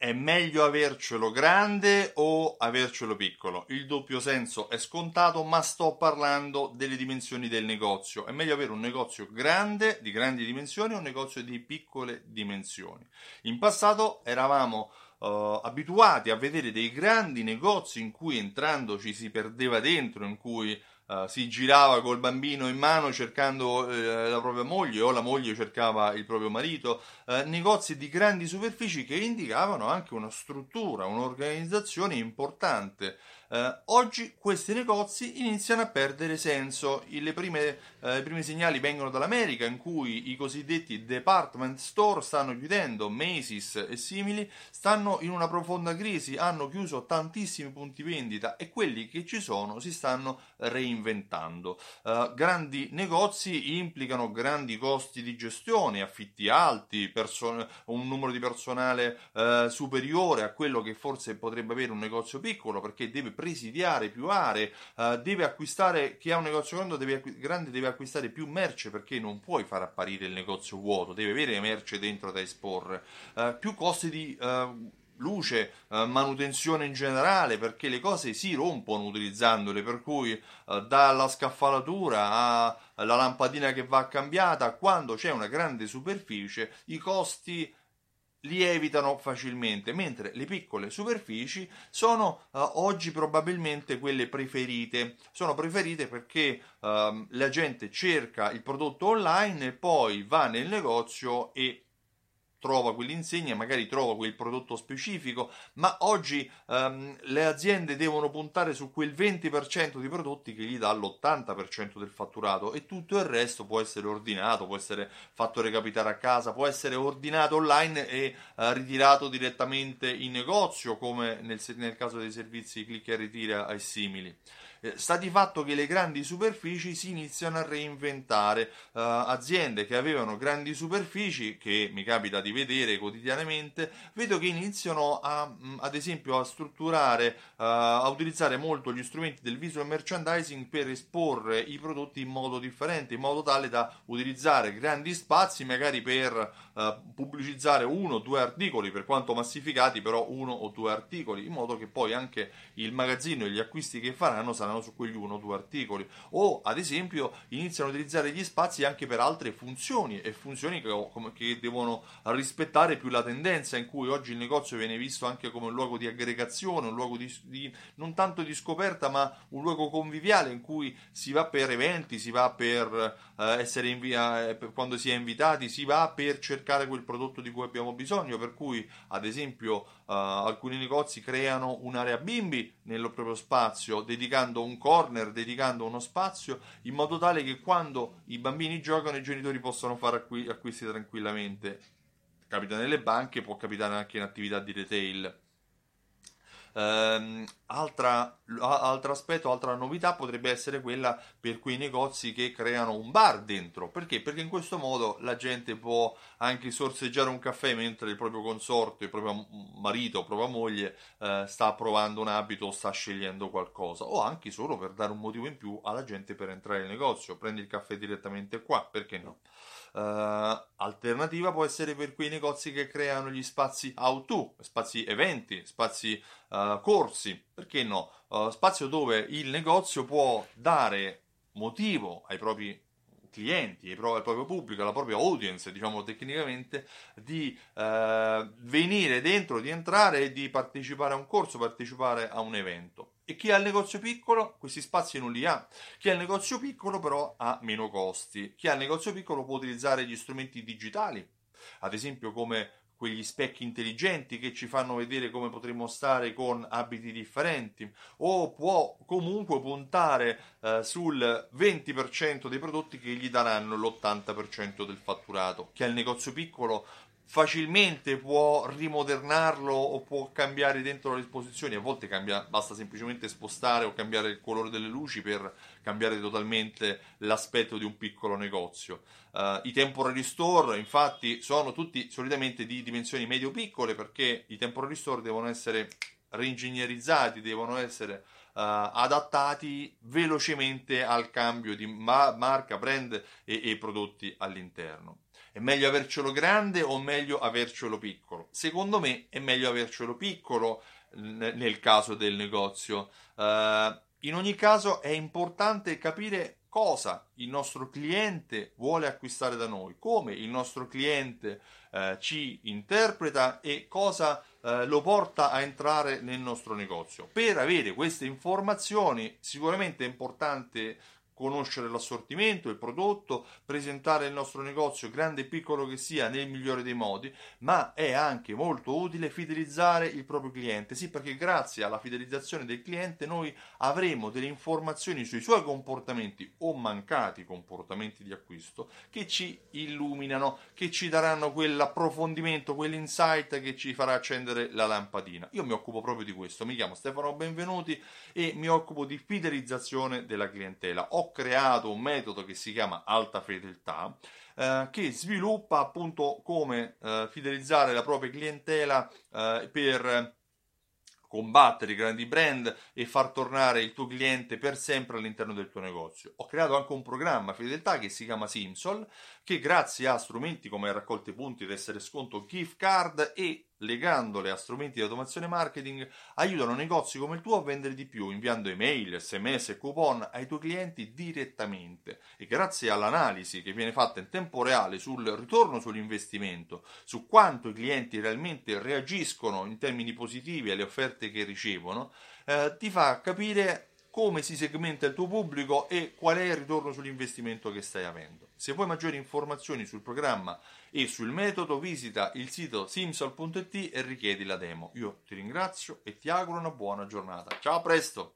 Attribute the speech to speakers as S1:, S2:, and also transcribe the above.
S1: è meglio avercelo grande o avercelo piccolo? Il doppio senso è scontato, ma sto parlando delle dimensioni del negozio. È meglio avere un negozio grande, di grandi dimensioni, o un negozio di piccole dimensioni. In passato eravamo uh, abituati a vedere dei grandi negozi in cui entrando ci si perdeva dentro, in cui Uh, si girava col bambino in mano cercando uh, la propria moglie o la moglie cercava il proprio marito, uh, negozi di grandi superfici che indicavano anche una struttura, un'organizzazione importante. Eh, oggi questi negozi iniziano a perdere senso. I, prime, eh, I primi segnali vengono dall'America, in cui i cosiddetti department store stanno chiudendo, Macy's e simili stanno in una profonda crisi, hanno chiuso tantissimi punti vendita e quelli che ci sono si stanno reinventando. Eh, grandi negozi implicano grandi costi di gestione, affitti alti, person- un numero di personale eh, superiore a quello che forse potrebbe avere un negozio piccolo perché deve presidiare più aree, uh, deve acquistare, chi ha un negozio grande deve, grande deve acquistare più merce perché non puoi far apparire il negozio vuoto, deve avere merce dentro da esporre, uh, più costi di... Uh, luce, eh, manutenzione in generale, perché le cose si rompono utilizzandole, per cui eh, dalla scaffalatura alla lampadina che va cambiata, quando c'è una grande superficie, i costi lievitano facilmente, mentre le piccole superfici sono uh, oggi probabilmente quelle preferite. Sono preferite perché uh, la gente cerca il prodotto online e poi va nel negozio e trova quell'insegna, magari trova quel prodotto specifico, ma oggi um, le aziende devono puntare su quel 20% di prodotti che gli dà l'80% del fatturato e tutto il resto può essere ordinato, può essere fatto recapitare a casa, può essere ordinato online e uh, ritirato direttamente in negozio, come nel, nel caso dei servizi click e ritira e simili. Eh, sta di fatto che le grandi superfici si iniziano a reinventare. Uh, aziende che avevano grandi superfici, che mi capita di vedere quotidianamente, vedo che iniziano a, mm, ad esempio a strutturare, uh, a utilizzare molto gli strumenti del visual merchandising per esporre i prodotti in modo differente, in modo tale da utilizzare grandi spazi magari per uh, pubblicizzare uno o due articoli, per quanto massificati, però uno o due articoli, in modo che poi anche il magazzino e gli acquisti che faranno saranno ragionano su quegli uno o due articoli. O ad esempio iniziano a utilizzare gli spazi anche per altre funzioni e funzioni che, che devono rispettare più la tendenza in cui oggi il negozio viene visto anche come un luogo di aggregazione, un luogo di, di non tanto di scoperta ma un luogo conviviale in cui si va per eventi, si va per eh, essere invia- eh, quando si è invitati, si va per cercare quel prodotto di cui abbiamo bisogno, per cui ad esempio eh, alcuni negozi creano un'area bimbi nel proprio spazio dedicando dedicando un corner, dedicando uno spazio, in modo tale che quando i bambini giocano i genitori possano fare acqu- acquisti tranquillamente. Capita nelle banche, può capitare anche in attività di retail. Um, altra, altro aspetto, altra novità potrebbe essere quella per quei negozi che creano un bar dentro. Perché? Perché in questo modo la gente può anche sorseggiare un caffè mentre il proprio consorte, il proprio marito, la propria moglie eh, sta provando un abito o sta scegliendo qualcosa. O anche solo per dare un motivo in più alla gente per entrare nel negozio. Prendi il caffè direttamente qua, perché no? Uh, alternativa può essere per quei negozi che creano gli spazi how-to, spazi eventi, spazi uh, corsi, perché no? Uh, spazio dove il negozio può dare motivo ai propri clienti, al proprio pubblico, alla propria audience, diciamo tecnicamente, di eh, venire dentro, di entrare e di partecipare a un corso, partecipare a un evento. E chi ha il negozio piccolo, questi spazi non li ha. Chi ha il negozio piccolo però ha meno costi. Chi ha il negozio piccolo può utilizzare gli strumenti digitali, ad esempio come quegli specchi intelligenti che ci fanno vedere come potremmo stare con abiti differenti o può comunque puntare eh, sul 20% dei prodotti che gli daranno l'80% del fatturato. Chi ha il negozio piccolo facilmente può rimodernarlo o può cambiare dentro le esposizioni, a volte cambia, basta semplicemente spostare o cambiare il colore delle luci per cambiare totalmente l'aspetto di un piccolo negozio. Uh, I temporary store infatti sono tutti solitamente di dimensioni medio-piccole perché i temporary store devono essere reingegnerizzati, devono essere adattati velocemente al cambio di ma- marca, brand e, e prodotti all'interno. È meglio avercelo grande o meglio avercelo piccolo? Secondo me è meglio avercelo piccolo nel caso del negozio. Uh, in ogni caso è importante capire cosa il nostro cliente vuole acquistare da noi, come il nostro cliente eh, ci interpreta e cosa eh, lo porta a entrare nel nostro negozio. Per avere queste informazioni sicuramente è importante conoscere l'assortimento, il prodotto, presentare il nostro negozio, grande e piccolo che sia, nel migliore dei modi, ma è anche molto utile fidelizzare il proprio cliente. Sì, perché grazie alla fidelizzazione del cliente noi avremo delle informazioni sui suoi comportamenti o mancati comportamenti di acquisto che ci illuminano, che ci daranno quell'approfondimento, quell'insight che ci farà accendere la lampadina. Io mi occupo proprio di questo, mi chiamo Stefano Benvenuti e mi occupo di fidelizzazione della clientela. Creato un metodo che si chiama alta fedeltà eh, che sviluppa appunto come eh, fidelizzare la propria clientela eh, per combattere i grandi brand e far tornare il tuo cliente per sempre all'interno del tuo negozio. Ho creato anche un programma fedeltà che si chiama Simsol, che grazie a strumenti come raccolte punti, tessere sconto, gift card e legandole a strumenti di automazione marketing, aiutano negozi come il tuo a vendere di più, inviando email, sms e coupon ai tuoi clienti direttamente. E grazie all'analisi che viene fatta in tempo reale sul ritorno sull'investimento, su quanto i clienti realmente reagiscono in termini positivi alle offerte che ricevono, eh, ti fa capire come si segmenta il tuo pubblico e qual è il ritorno sull'investimento che stai avendo. Se vuoi maggiori informazioni sul programma e sul metodo, visita il sito simsol.it e richiedi la demo. Io ti ringrazio e ti auguro una buona giornata. Ciao, a presto!